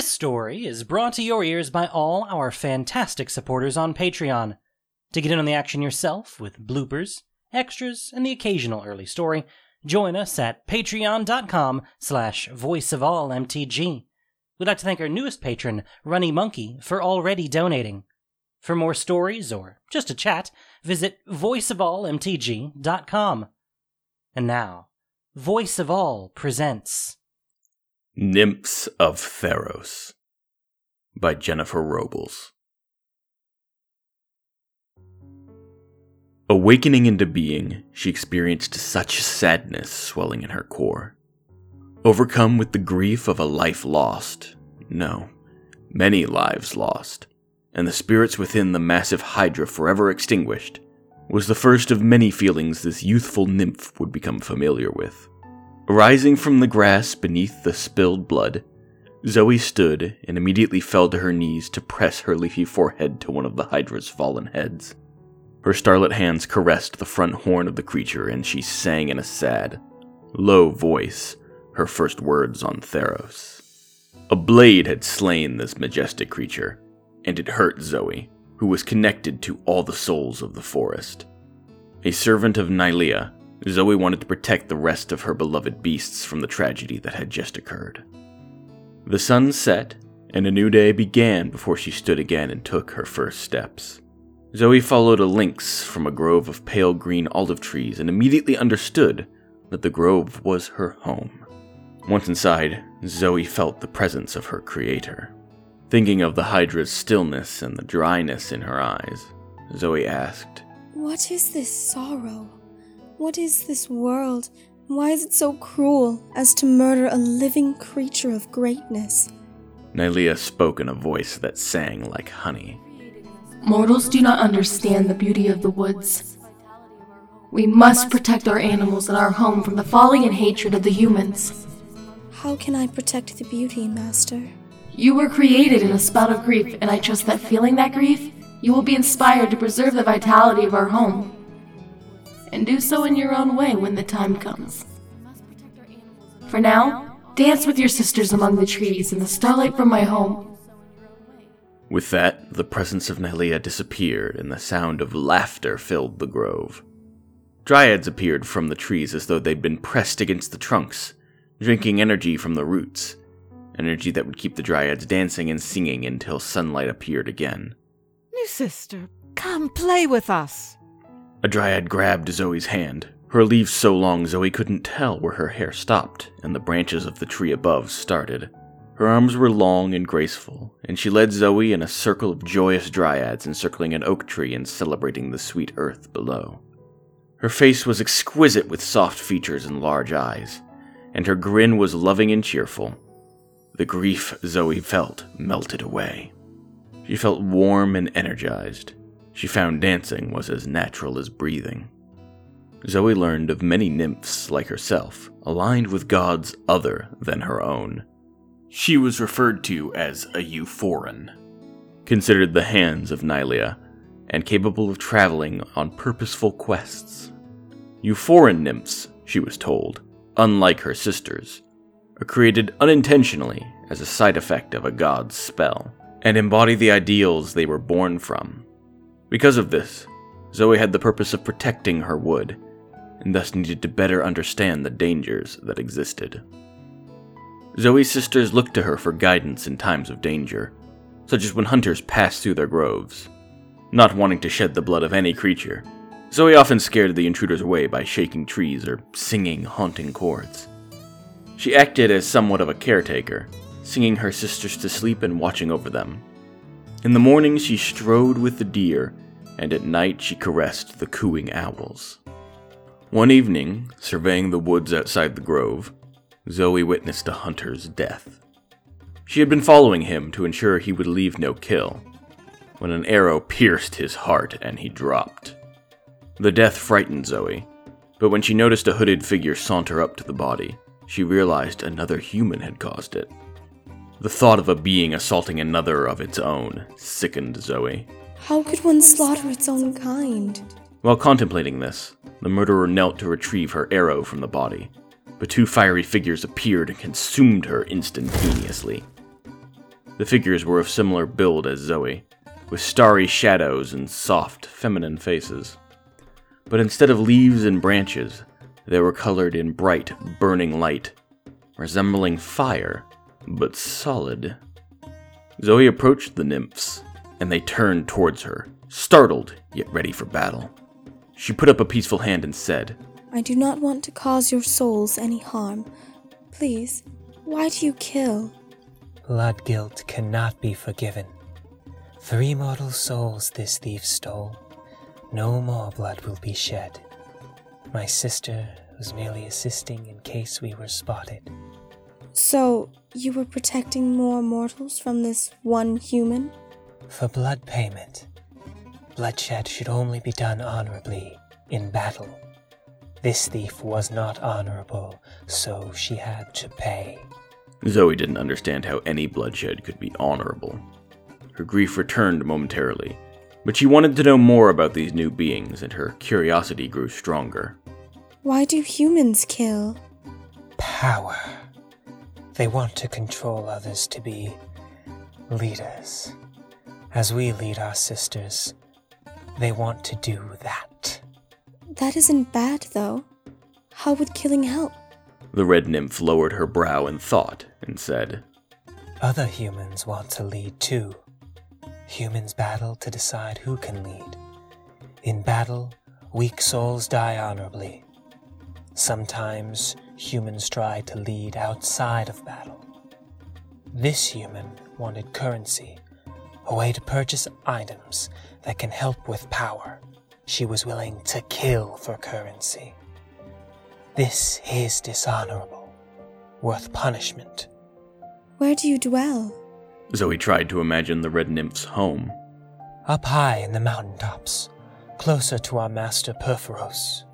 This story is brought to your ears by all our fantastic supporters on Patreon. To get in on the action yourself with bloopers, extras, and the occasional early story, join us at patreon.com slash voiceofallmtg. We'd like to thank our newest patron, Runny Monkey, for already donating. For more stories or just a chat, visit voiceofallmtg.com. And now, Voice of All presents Nymphs of Theros by Jennifer Robles. Awakening into being, she experienced such sadness swelling in her core. Overcome with the grief of a life lost, no, many lives lost, and the spirits within the massive Hydra forever extinguished, was the first of many feelings this youthful nymph would become familiar with. Rising from the grass beneath the spilled blood, Zoe stood and immediately fell to her knees to press her leafy forehead to one of the Hydra's fallen heads. Her starlit hands caressed the front horn of the creature, and she sang in a sad, low voice her first words on Theros. A blade had slain this majestic creature, and it hurt Zoe, who was connected to all the souls of the forest. A servant of Nylea, Zoe wanted to protect the rest of her beloved beasts from the tragedy that had just occurred. The sun set, and a new day began before she stood again and took her first steps. Zoe followed a lynx from a grove of pale green olive trees and immediately understood that the grove was her home. Once inside, Zoe felt the presence of her creator. Thinking of the Hydra's stillness and the dryness in her eyes, Zoe asked, What is this sorrow? What is this world? Why is it so cruel as to murder a living creature of greatness? Nylea spoke in a voice that sang like honey. Mortals do not understand the beauty of the woods. We must protect our animals and our home from the folly and hatred of the humans. How can I protect the beauty, Master? You were created in a spout of grief, and I trust that feeling that grief, you will be inspired to preserve the vitality of our home. And do so in your own way when the time comes. For now, dance with your sisters among the trees in the starlight from my home. With that, the presence of Nylea disappeared and the sound of laughter filled the grove. Dryads appeared from the trees as though they'd been pressed against the trunks, drinking energy from the roots, energy that would keep the Dryads dancing and singing until sunlight appeared again. New sister, come play with us. A Dryad grabbed Zoe's hand, her leaves so long Zoe couldn't tell where her hair stopped and the branches of the tree above started. Her arms were long and graceful, and she led Zoe in a circle of joyous dryads encircling an oak tree and celebrating the sweet earth below. Her face was exquisite with soft features and large eyes, and her grin was loving and cheerful. The grief Zoe felt melted away. She felt warm and energized. She found dancing was as natural as breathing. Zoe learned of many nymphs like herself, aligned with gods other than her own. She was referred to as a Euphoran, considered the hands of Nylea, and capable of traveling on purposeful quests. Euphoran nymphs, she was told, unlike her sisters, are created unintentionally as a side effect of a god's spell, and embody the ideals they were born from. Because of this, Zoe had the purpose of protecting her wood, and thus needed to better understand the dangers that existed. Zoe's sisters looked to her for guidance in times of danger, such as when hunters passed through their groves. Not wanting to shed the blood of any creature, Zoe often scared the intruders away by shaking trees or singing haunting chords. She acted as somewhat of a caretaker, singing her sisters to sleep and watching over them. In the morning, she strode with the deer, and at night, she caressed the cooing owls. One evening, surveying the woods outside the grove, Zoe witnessed a hunter's death. She had been following him to ensure he would leave no kill, when an arrow pierced his heart and he dropped. The death frightened Zoe, but when she noticed a hooded figure saunter up to the body, she realized another human had caused it. The thought of a being assaulting another of its own sickened Zoe. How could one slaughter its own kind? While contemplating this, the murderer knelt to retrieve her arrow from the body, but two fiery figures appeared and consumed her instantaneously. The figures were of similar build as Zoe, with starry shadows and soft, feminine faces. But instead of leaves and branches, they were colored in bright, burning light, resembling fire, but solid. Zoe approached the nymphs, and they turned towards her, startled yet ready for battle. She put up a peaceful hand and said, I do not want to cause your souls any harm. Please, why do you kill? Blood guilt cannot be forgiven. Three mortal souls this thief stole. No more blood will be shed. My sister was merely assisting in case we were spotted. So, you were protecting more mortals from this one human? For blood payment, bloodshed should only be done honorably in battle. This thief was not honorable, so she had to pay. Zoe didn't understand how any bloodshed could be honorable. Her grief returned momentarily, but she wanted to know more about these new beings, and her curiosity grew stronger. Why do humans kill? Power. They want to control others to be leaders. As we lead our sisters, they want to do that. That isn't bad, though. How would killing help? The red nymph lowered her brow in thought and said, Other humans want to lead too. Humans battle to decide who can lead. In battle, weak souls die honorably. Sometimes humans try to lead outside of battle. This human wanted currency, a way to purchase items that can help with power. She was willing to kill for currency. This is dishonorable, worth punishment. Where do you dwell? Zoe tried to imagine the red nymph's home. Up high in the mountain tops, closer to our master Purphoros.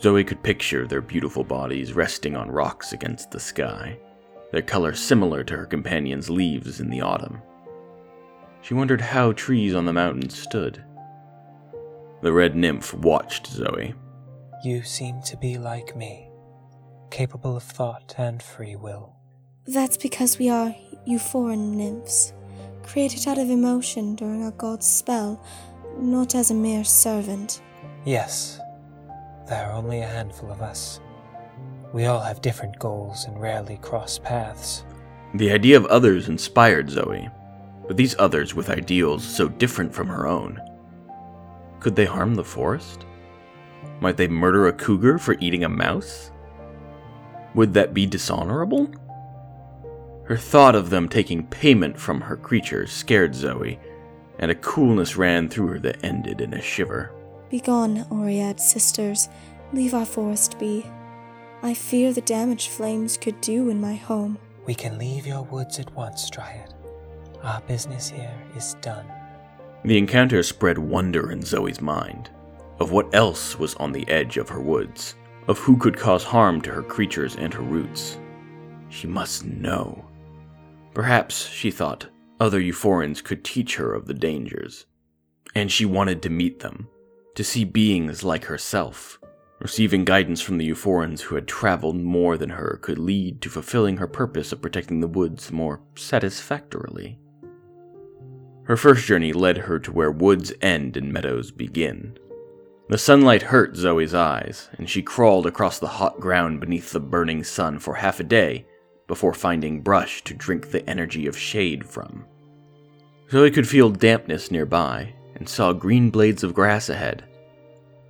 Zoe could picture their beautiful bodies resting on rocks against the sky, their color similar to her companion's leaves in the autumn. She wondered how trees on the mountain stood. The red nymph watched Zoe. You seem to be like me, capable of thought and free will. That's because we are Euphoran nymphs, created out of emotion during our god's spell, not as a mere servant. Yes, there are only a handful of us. We all have different goals and rarely cross paths. The idea of others inspired Zoe, but these others with ideals so different from her own. Could they harm the forest? Might they murder a cougar for eating a mouse? Would that be dishonorable? Her thought of them taking payment from her creatures scared Zoe, and a coolness ran through her that ended in a shiver. Begone, Oread sisters. Leave our forest be. I fear the damage flames could do in my home. We can leave your woods at once, Dryad. Our business here is done. The encounter spread wonder in Zoe's mind of what else was on the edge of her woods, of who could cause harm to her creatures and her roots. She must know. Perhaps, she thought, other Euphorians could teach her of the dangers. And she wanted to meet them, to see beings like herself. Receiving guidance from the Euphorians who had traveled more than her could lead to fulfilling her purpose of protecting the woods more satisfactorily. Her first journey led her to where woods end and meadows begin. The sunlight hurt Zoe's eyes, and she crawled across the hot ground beneath the burning sun for half a day before finding brush to drink the energy of shade from. Zoe could feel dampness nearby and saw green blades of grass ahead.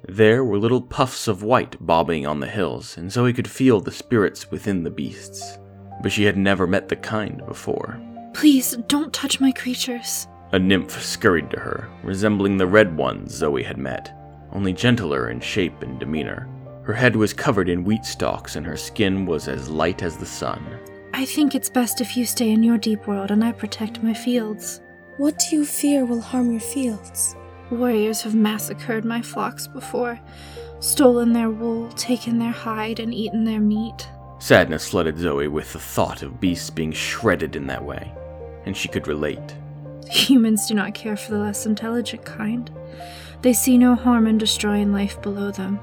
There were little puffs of white bobbing on the hills, and Zoe could feel the spirits within the beasts, but she had never met the kind before. Please don't touch my creatures. A nymph scurried to her, resembling the red ones Zoe had met, only gentler in shape and demeanor. Her head was covered in wheat stalks, and her skin was as light as the sun. I think it's best if you stay in your deep world and I protect my fields. What do you fear will harm your fields? Warriors have massacred my flocks before, stolen their wool, taken their hide, and eaten their meat. Sadness flooded Zoe with the thought of beasts being shredded in that way, and she could relate. Humans do not care for the less intelligent kind. They see no harm in destroying life below them,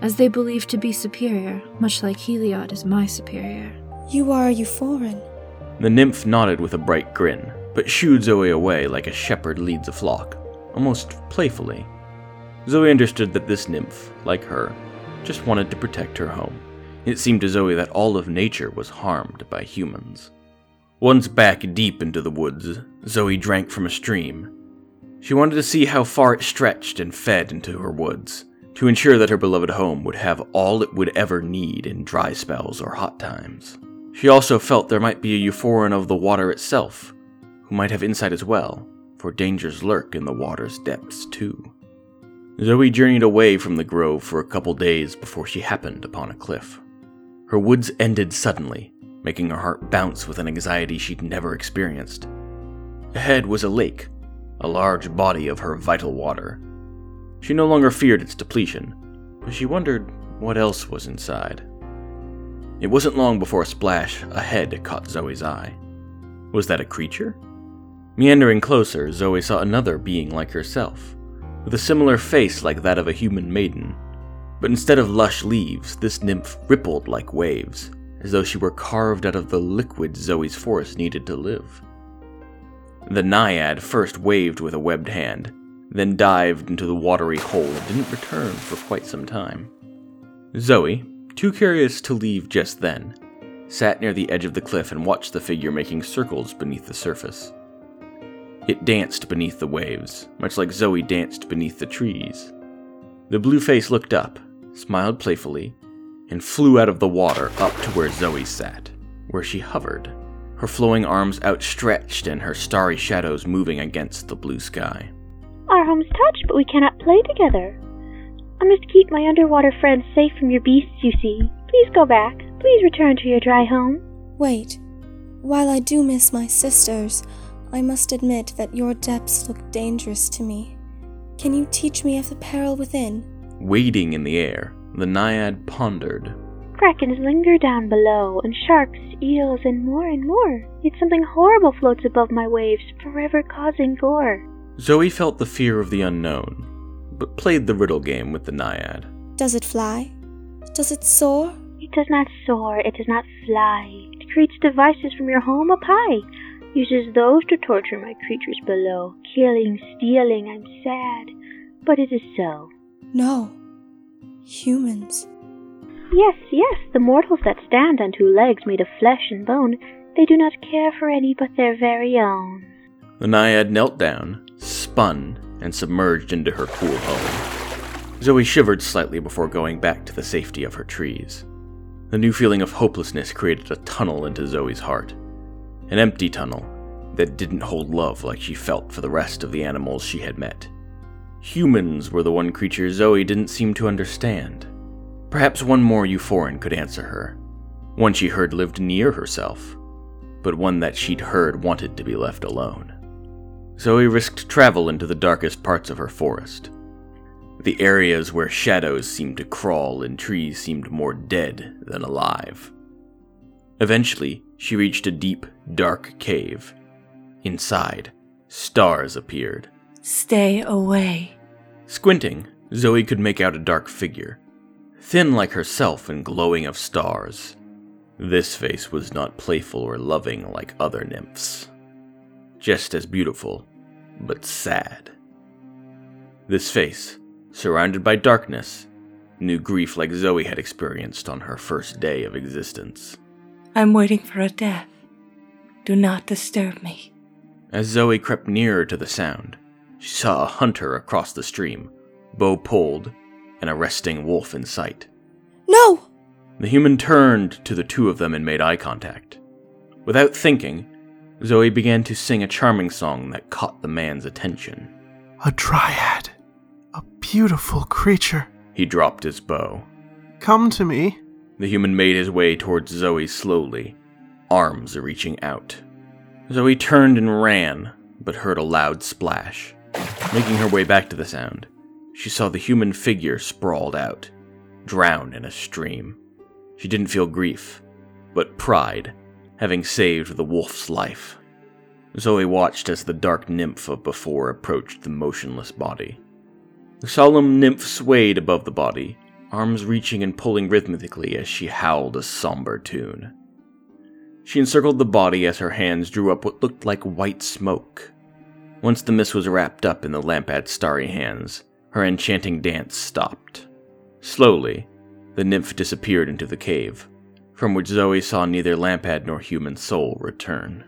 as they believe to be superior, much like Heliod is my superior. You are a Euphoran. The nymph nodded with a bright grin, but shooed Zoe away like a shepherd leads a flock, almost playfully. Zoe understood that this nymph, like her, just wanted to protect her home. It seemed to Zoe that all of nature was harmed by humans. Once back deep into the woods, Zoe drank from a stream. She wanted to see how far it stretched and fed into her woods, to ensure that her beloved home would have all it would ever need in dry spells or hot times. She also felt there might be a Euphorin of the water itself, who might have insight as well, for dangers lurk in the water's depths too. Zoe journeyed away from the grove for a couple days before she happened upon a cliff. Her woods ended suddenly, making her heart bounce with an anxiety she'd never experienced. Ahead was a lake, a large body of her vital water. She no longer feared its depletion, but she wondered what else was inside. It wasn't long before a splash ahead caught Zoe's eye. Was that a creature? Meandering closer, Zoe saw another being like herself, with a similar face like that of a human maiden. But instead of lush leaves, this nymph rippled like waves, as though she were carved out of the liquid Zoe's forest needed to live. The naiad first waved with a webbed hand, then dived into the watery hole and didn't return for quite some time. Zoe, too curious to leave just then, sat near the edge of the cliff and watched the figure making circles beneath the surface. It danced beneath the waves, much like Zoe danced beneath the trees. The blue face looked up, smiled playfully, and flew out of the water up to where Zoe sat, where she hovered, her flowing arms outstretched and her starry shadows moving against the blue sky. Our homes touch, but we cannot play together. I must keep my underwater friends safe from your beasts, you see. Please go back. Please return to your dry home. Wait. While I do miss my sisters, I must admit that your depths look dangerous to me. Can you teach me of the peril within? Waiting in the air, the naiad pondered. Krakens linger down below, and sharks, eels, and more and more. Yet something horrible floats above my waves, forever causing gore. Zoe felt the fear of the unknown, but played the riddle game with the naiad. Does it fly? Does it soar? It does not soar, it does not fly. It creates devices from your home up high, uses those to torture my creatures below, killing, stealing. I'm sad, but it is so. No. Humans. Yes, yes, the mortals that stand on two legs made of flesh and bone, they do not care for any but their very own. The naiad knelt down, spun, and submerged into her cool home. Zoe shivered slightly before going back to the safety of her trees. The new feeling of hopelessness created a tunnel into Zoe's heart. An empty tunnel that didn't hold love like she felt for the rest of the animals she had met. Humans were the one creature Zoe didn't seem to understand. Perhaps one more Euphorin could answer her. One she heard lived near herself, but one that she'd heard wanted to be left alone. Zoe risked travel into the darkest parts of her forest. The areas where shadows seemed to crawl and trees seemed more dead than alive. Eventually, she reached a deep, dark cave. Inside, stars appeared. Stay away. Squinting, Zoe could make out a dark figure, thin like herself and glowing of stars. This face was not playful or loving like other nymphs, just as beautiful, but sad. This face, surrounded by darkness, knew grief like Zoe had experienced on her first day of existence. I'm waiting for a death. Do not disturb me. As Zoe crept nearer to the sound, she saw a hunter across the stream, bow pulled, and a resting wolf in sight. No! The human turned to the two of them and made eye contact. Without thinking, Zoe began to sing a charming song that caught the man's attention. A dryad. A beautiful creature. He dropped his bow. Come to me. The human made his way towards Zoe slowly, arms reaching out. Zoe turned and ran, but heard a loud splash. Making her way back to the sound, she saw the human figure sprawled out, drowned in a stream. She didn't feel grief, but pride, having saved the wolf's life. Zoe watched as the dark nymph of before approached the motionless body. The solemn nymph swayed above the body, arms reaching and pulling rhythmically as she howled a somber tune. She encircled the body as her hands drew up what looked like white smoke. Once the mist was wrapped up in the lampad's starry hands, her enchanting dance stopped. Slowly, the nymph disappeared into the cave, from which Zoe saw neither lampad nor human soul return.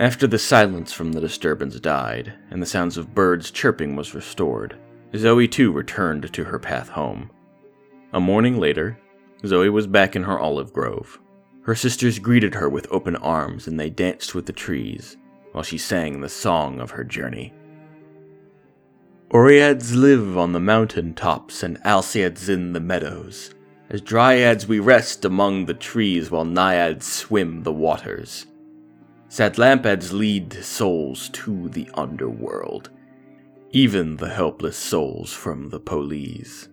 After the silence from the disturbance died, and the sounds of birds chirping was restored, Zoe too returned to her path home. A morning later, Zoe was back in her olive grove. Her sisters greeted her with open arms and they danced with the trees while she sang the song of her journey. Oreads live on the mountain tops and Alseids in the meadows. As dryads we rest among the trees while naiads swim the waters. Satlampads lead souls to the underworld, even the helpless souls from the police.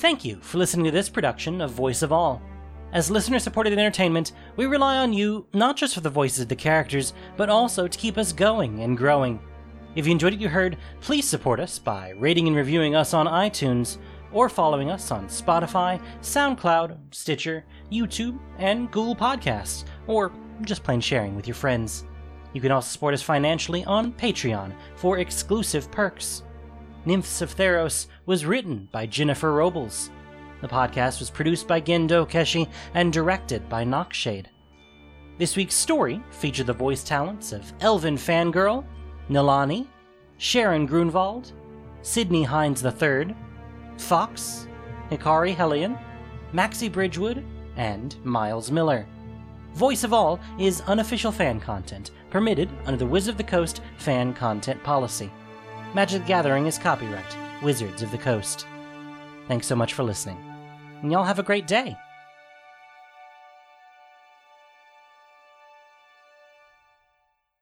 Thank you for listening to this production of Voice of All. As listener supported entertainment, we rely on you not just for the voices of the characters, but also to keep us going and growing. If you enjoyed what you heard, please support us by rating and reviewing us on iTunes, or following us on Spotify, SoundCloud, Stitcher, YouTube, and Google Podcasts, or just plain sharing with your friends. You can also support us financially on Patreon for exclusive perks. Nymphs of Theros was written by Jennifer Robles. The podcast was produced by Gendo Keshi and directed by Nockshade. This week's story featured the voice talents of Elvin Fangirl, Nilani, Sharon Grunwald, Sidney Hines III, Fox, Hikari Hellion, Maxie Bridgewood, and Miles Miller. Voice of All is unofficial fan content, permitted under the Wizard of the Coast fan content policy. Magic the Gathering is copyright Wizards of the Coast. Thanks so much for listening. And y'all have a great day.